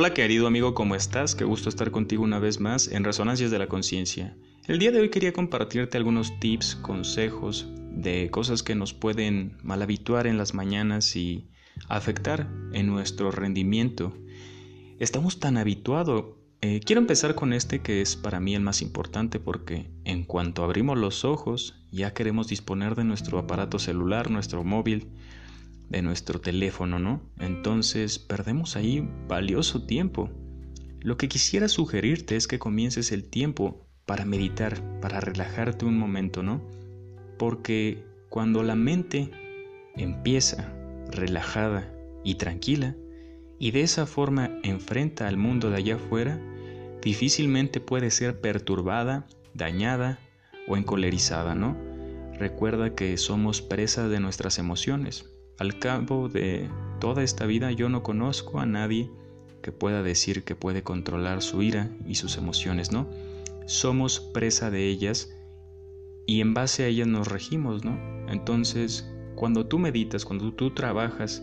Hola querido amigo, ¿cómo estás? Qué gusto estar contigo una vez más en Resonancias de la Conciencia. El día de hoy quería compartirte algunos tips, consejos de cosas que nos pueden mal habituar en las mañanas y afectar en nuestro rendimiento. Estamos tan habituados. Eh, quiero empezar con este que es para mí el más importante porque en cuanto abrimos los ojos ya queremos disponer de nuestro aparato celular, nuestro móvil, de nuestro teléfono, ¿no? Entonces perdemos ahí valioso tiempo. Lo que quisiera sugerirte es que comiences el tiempo para meditar, para relajarte un momento, ¿no? Porque cuando la mente empieza relajada y tranquila, y de esa forma enfrenta al mundo de allá afuera, difícilmente puede ser perturbada, dañada o encolerizada, ¿no? Recuerda que somos presa de nuestras emociones. Al cabo de toda esta vida yo no conozco a nadie que pueda decir que puede controlar su ira y sus emociones, ¿no? Somos presa de ellas y en base a ellas nos regimos, ¿no? Entonces, cuando tú meditas, cuando tú trabajas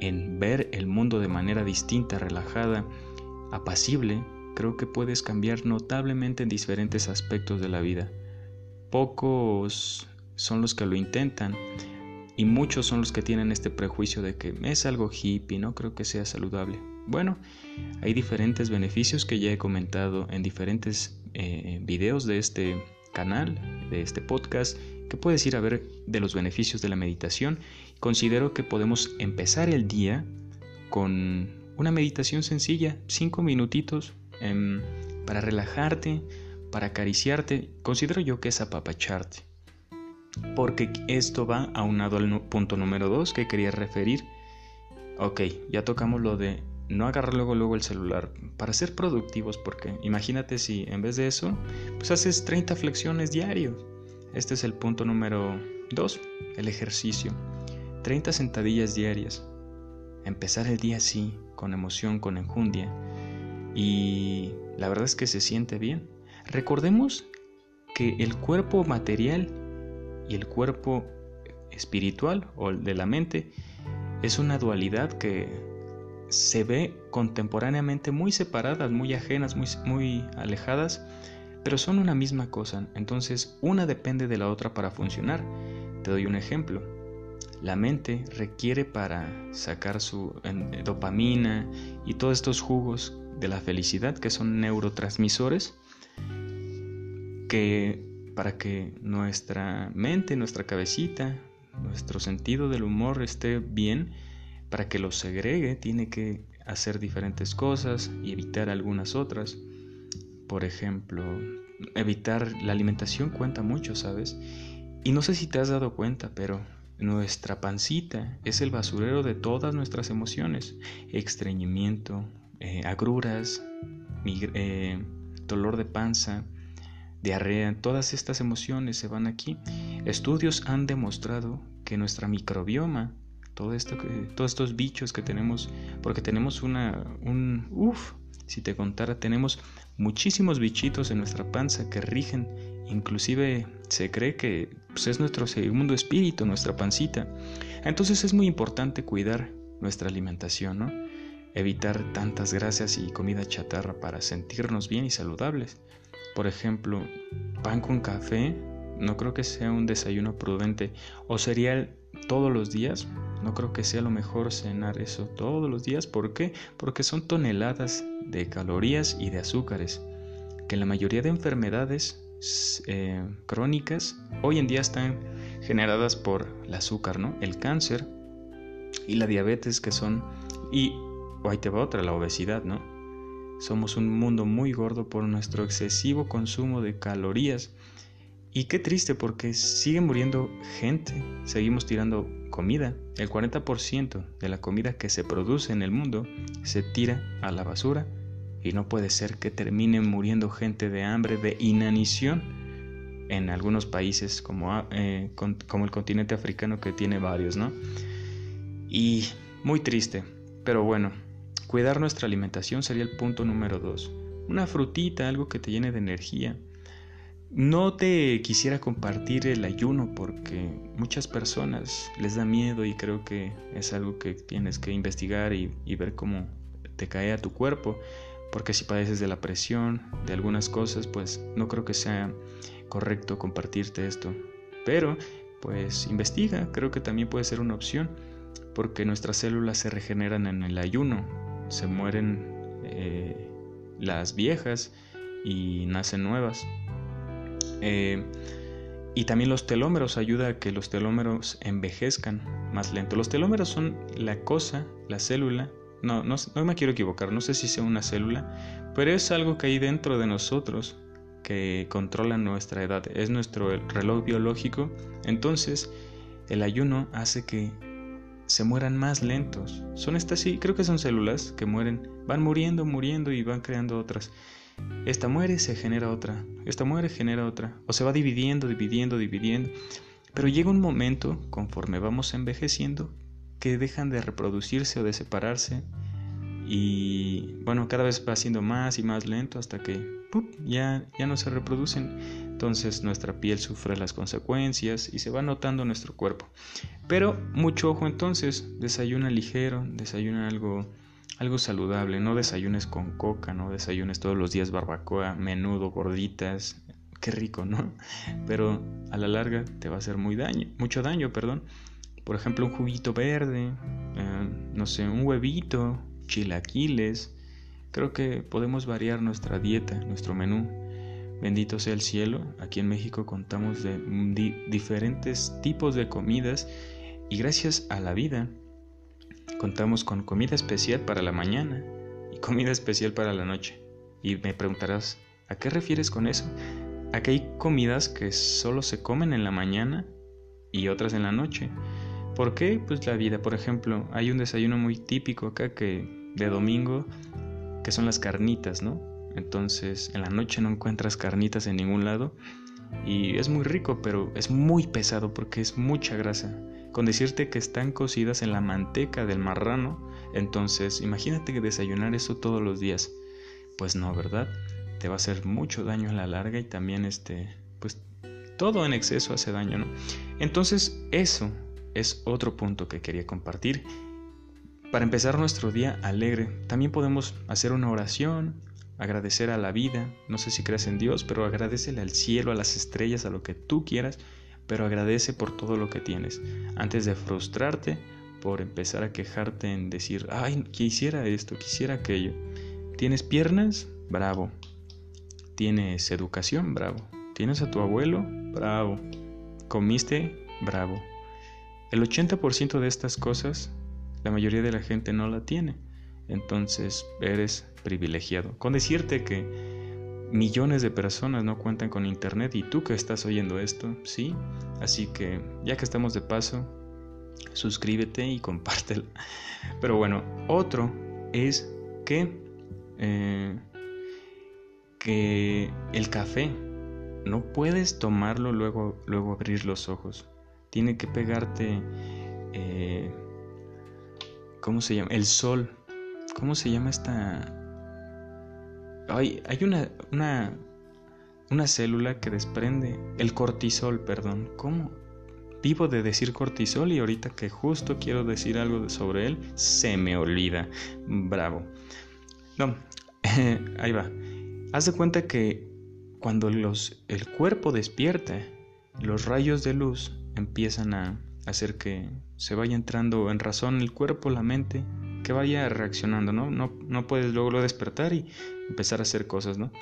en ver el mundo de manera distinta, relajada, apacible, creo que puedes cambiar notablemente en diferentes aspectos de la vida. Pocos son los que lo intentan y muchos son los que tienen este prejuicio de que es algo hippie, no creo que sea saludable. Bueno, hay diferentes beneficios que ya he comentado en diferentes eh, videos de este canal, de este podcast, que puedes ir a ver de los beneficios de la meditación. Considero que podemos empezar el día con una meditación sencilla, cinco minutitos em, para relajarte, para acariciarte. Considero yo que es apapacharte porque esto va aunado al punto número 2 que quería referir. Ok, ya tocamos lo de no agarrar luego luego el celular para ser productivos porque imagínate si en vez de eso pues haces 30 flexiones diarios. Este es el punto número 2, el ejercicio. 30 sentadillas diarias. Empezar el día así, con emoción, con enjundia. Y la verdad es que se siente bien. Recordemos que el cuerpo material y el cuerpo espiritual o de la mente es una dualidad que se ve contemporáneamente muy separadas, muy ajenas, muy, muy alejadas, pero son una misma cosa. Entonces, una depende de la otra para funcionar. Te doy un ejemplo. La mente requiere para sacar su dopamina y todos estos jugos de la felicidad que son neurotransmisores que para que nuestra mente, nuestra cabecita, nuestro sentido del humor esté bien, para que lo segregue, tiene que hacer diferentes cosas y evitar algunas otras. Por ejemplo, evitar la alimentación cuenta mucho, ¿sabes? Y no sé si te has dado cuenta, pero nuestra pancita es el basurero de todas nuestras emociones. Estreñimiento, eh, agruras, eh, dolor de panza, diarrea, todas estas emociones se van aquí. Estudios han demostrado que nuestra microbioma, todo esto todos estos bichos que tenemos, porque tenemos una, un, uff, si te contara, tenemos muchísimos bichitos en nuestra panza que rigen, inclusive se cree que pues, es nuestro segundo espíritu, nuestra pancita. Entonces es muy importante cuidar nuestra alimentación, ¿no? Evitar tantas grasas y comida chatarra para sentirnos bien y saludables. Por ejemplo, pan con café, no creo que sea un desayuno prudente. O cereal todos los días, no creo que sea lo mejor cenar eso todos los días. ¿Por qué? Porque son toneladas de calorías y de azúcares, que la mayoría de enfermedades eh, crónicas hoy en día están generadas por el azúcar, ¿no? El cáncer y la diabetes que son... Y ahí te va otra, la obesidad, ¿no? Somos un mundo muy gordo por nuestro excesivo consumo de calorías. Y qué triste porque sigue muriendo gente, seguimos tirando comida. El 40% de la comida que se produce en el mundo se tira a la basura y no puede ser que termine muriendo gente de hambre, de inanición en algunos países como, eh, como el continente africano que tiene varios, ¿no? Y muy triste, pero bueno, Cuidar nuestra alimentación sería el punto número dos. Una frutita, algo que te llene de energía. No te quisiera compartir el ayuno porque muchas personas les da miedo y creo que es algo que tienes que investigar y, ver cómo te cae a tu cuerpo, porque si padeces de la presión, de algunas cosas, pues no creo que sea correcto compartirte esto. Pero, pues investiga, creo que también puede ser una opción, porque nuestras células se regeneran en el ayuno, se mueren eh, las viejas y nacen nuevas. Eh, y también los telómeros ayuda a que los telómeros envejezcan más lento. Los telómeros son la cosa, la célula. No, no, no me quiero equivocar, no sé si sea una célula, pero es algo que hay dentro de nosotros que controla nuestra edad. Es nuestro reloj biológico. Entonces, el ayuno hace que se mueran más lentos. Son estas sí, creo que son células que mueren, van muriendo, muriendo y van creando otras. Esta muere, se genera otra. Esta muere, genera otra. O se va dividiendo, dividiendo, dividiendo. Pero llega un momento, conforme vamos envejeciendo, que dejan de reproducirse o de separarse. Y bueno, cada vez va siendo más y más lento hasta que ya, ya no se reproducen. Entonces nuestra piel sufre las consecuencias y se va notando nuestro cuerpo. Pero mucho ojo entonces, desayuna ligero, desayuna algo algo saludable, no desayunes con coca, no desayunes todos los días barbacoa, menudo, gorditas, qué rico, ¿no? Pero a la larga te va a hacer muy daño, mucho daño, perdón. Por ejemplo, un juguito verde, eh, no sé, un huevito, chilaquiles. Creo que podemos variar nuestra dieta, nuestro menú. Bendito sea el cielo, aquí en México contamos de diferentes tipos de comidas y gracias a la vida Contamos con comida especial para la mañana y comida especial para la noche. Y me preguntarás, ¿a qué refieres con eso? A que hay comidas que solo se comen en la mañana y otras en la noche. ¿Por qué? Pues la vida, por ejemplo, hay un desayuno muy típico acá que de domingo que son las carnitas, ¿no? Entonces, en la noche no encuentras carnitas en ningún lado y es muy rico, pero es muy pesado porque es mucha grasa con decirte que están cocidas en la manteca del marrano, entonces imagínate que desayunar eso todos los días. Pues no, ¿verdad? Te va a hacer mucho daño a la larga y también este, pues todo en exceso hace daño, ¿no? Entonces eso es otro punto que quería compartir. Para empezar nuestro día alegre, también podemos hacer una oración, agradecer a la vida, no sé si crees en Dios, pero agradecele al cielo, a las estrellas, a lo que tú quieras pero agradece por todo lo que tienes, antes de frustrarte por empezar a quejarte en decir, ay, quisiera esto, quisiera aquello. ¿Tienes piernas? Bravo. ¿Tienes educación? Bravo. ¿Tienes a tu abuelo? Bravo. ¿Comiste? Bravo. El 80% de estas cosas, la mayoría de la gente no la tiene. Entonces eres privilegiado. Con decirte que millones de personas no cuentan con internet y tú que estás oyendo esto, ¿sí? Así que ya que estamos de paso, suscríbete y compártelo. Pero bueno, otro es que, eh, que el café no puedes tomarlo luego, luego abrir los ojos. Tiene que pegarte, eh, ¿cómo se llama? El sol. ¿Cómo se llama esta hay, una, una, una célula que desprende el cortisol, perdón. ¿Cómo? Vivo de decir cortisol y ahorita que justo quiero decir algo sobre él, se me olvida. Bravo. No, ahí va. Haz de cuenta que cuando los, el cuerpo despierta, los rayos de luz empiezan a hacer que se vaya entrando en razón el cuerpo, la mente, que vaya reaccionando, ¿no? No, no puedes luego despertar y empezar a hacer cosas, ¿no?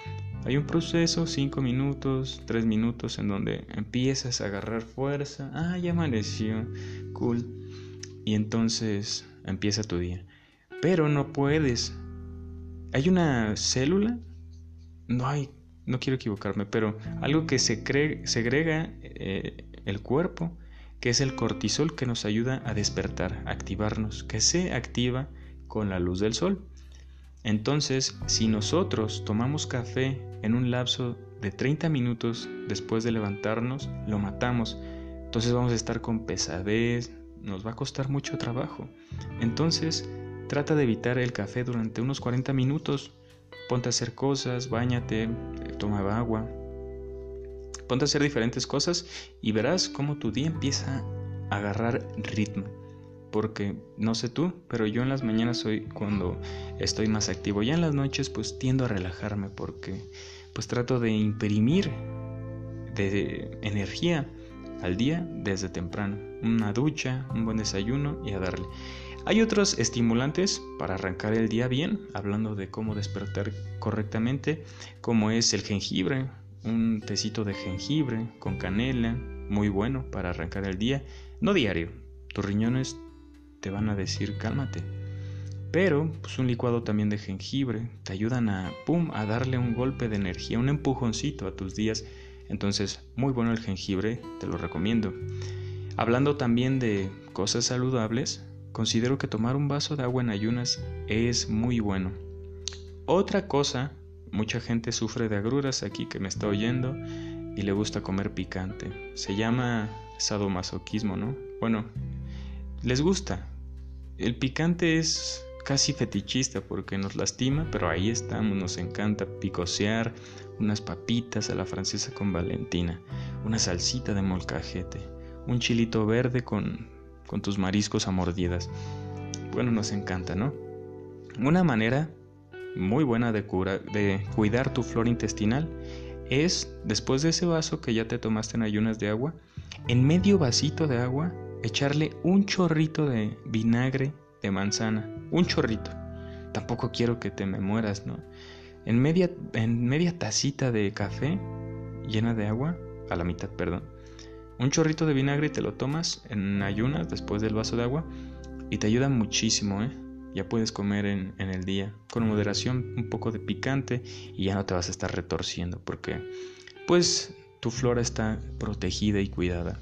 Hay un proceso, 5 minutos, 3 minutos, en donde empiezas a agarrar fuerza. Ah, ya amaneció, cool. Y entonces empieza tu día. Pero no puedes. Hay una célula, no hay, no quiero equivocarme, pero algo que se segrega eh, el cuerpo que es el cortisol que nos ayuda a despertar, activarnos, que se activa con la luz del sol. Entonces, si nosotros tomamos café en un lapso de 30 minutos después de levantarnos, lo matamos. Entonces vamos a estar con pesadez, nos va a costar mucho trabajo. Entonces, trata de evitar el café durante unos 40 minutos. Ponte a hacer cosas, bañate, toma agua, Ponte a hacer diferentes cosas y verás cómo tu día empieza a agarrar ritmo. porque no sé tú, pero yo en las mañanas soy cuando estoy más activo. Ya en las noches pues tiendo a relajarme porque pues trato de imprimir de energía al día desde temprano. Una ducha, un buen desayuno y a darle. Hay otros estimulantes para arrancar el día bien, hablando de cómo despertar correctamente, como es el jengibre, un tecito de jengibre con canela, muy bueno para arrancar el día, no diario. Tus riñones te van a decir cálmate. Pero pues un licuado también de jengibre te ayudan a pum a darle un golpe de energía, un empujoncito a tus días. Entonces, muy bueno el jengibre, te lo recomiendo. Hablando también de cosas saludables, considero que tomar un vaso de agua en ayunas es muy bueno. Otra cosa, mucha gente sufre de agruras aquí que me está oyendo y le gusta comer picante. Se llama sadomasoquismo, ¿no? Bueno, les gusta. El picante es casi fetichista porque nos lastima, pero ahí estamos, nos encanta picosear unas papitas a la francesa con Valentina, una salsita de molcajete, un chilito verde con, con tus mariscos a mordidas. Bueno, nos encanta, ¿no? Una manera muy buena de, cuidar tu flora intestinal es, después de ese vaso que ya te tomaste en ayunas de agua, en medio vasito de agua echarle un chorrito de vinagre de manzana, un chorrito. Tampoco quiero que te me mueras, ¿no? En media, en media tacita de café llena de agua, a la mitad, perdón. Un chorrito de vinagre y te lo tomas en ayunas después del vaso de agua y te ayuda muchísimo, ¿eh? Ya puedes comer en, en el día con moderación un poco de picante y ya no te vas a estar retorciendo porque pues tu flora está protegida y cuidada.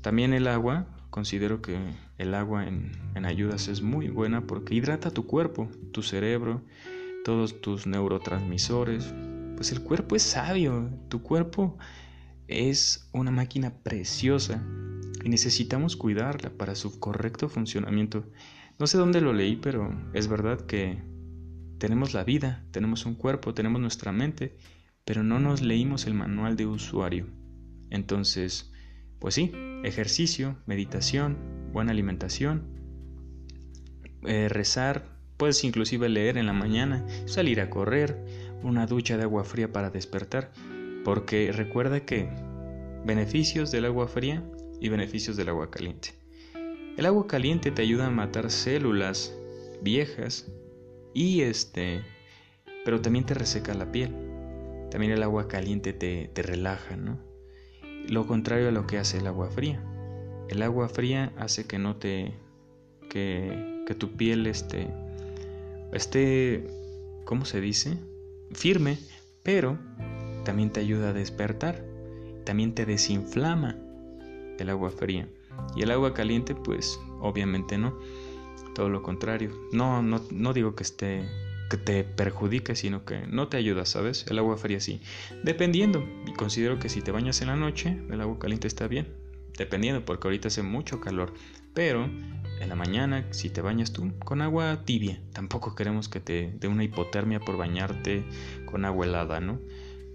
También el agua, considero que el agua en, ayudas es muy buena porque hidrata tu cuerpo, tu cerebro, todos tus neurotransmisores. Pues el cuerpo es sabio, tu cuerpo es una máquina preciosa y necesitamos cuidarla para su correcto funcionamiento. No sé dónde lo leí, pero es verdad que tenemos la vida, tenemos un cuerpo, tenemos nuestra mente, pero no nos leímos el manual de usuario. Entonces, pues sí, ejercicio, meditación, buena alimentación, eh, rezar, puedes inclusive leer en la mañana, salir a correr, una ducha de agua fría para despertar, porque recuerda que beneficios del agua fría y beneficios del agua caliente. El agua caliente te ayuda a matar células viejas y este, pero también te reseca la piel. También el agua caliente te, te relaja, ¿no? Lo contrario a lo que hace el agua fría. El agua fría hace que no te. que, que tu piel esté. esté. ¿cómo se dice? firme, pero también te ayuda a despertar. También te desinflama el agua fría. Y el agua caliente, pues, obviamente no. Todo lo contrario. No, no, no digo que esté que te perjudique, sino que no te ayuda, ¿sabes? El agua fría sí. Dependiendo, y considero que si te bañas en la noche, el agua caliente está bien. Dependiendo, porque ahorita hace mucho calor. Pero en la mañana, si te bañas tú con agua tibia, tampoco queremos que te dé una hipotermia por bañarte con agua helada, ¿no?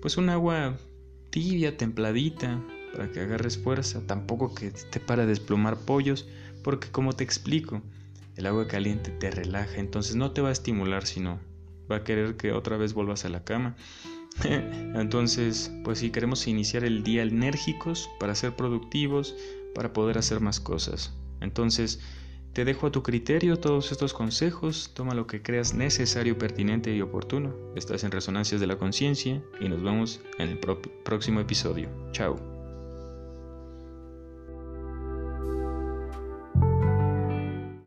Pues un agua tibia, templadita, para que agarres fuerza. Tampoco que te para desplumar pollos, porque como te explico, el agua caliente te relaja, entonces no te va a estimular, sino va a querer que otra vez vuelvas a la cama. entonces, pues si queremos iniciar el día enérgicos para ser productivos, para poder hacer más cosas. Entonces, te dejo a tu criterio todos estos consejos, toma lo que creas necesario, pertinente y oportuno. Estás en Resonancias de la Conciencia y nos vemos en el próximo episodio. Chao.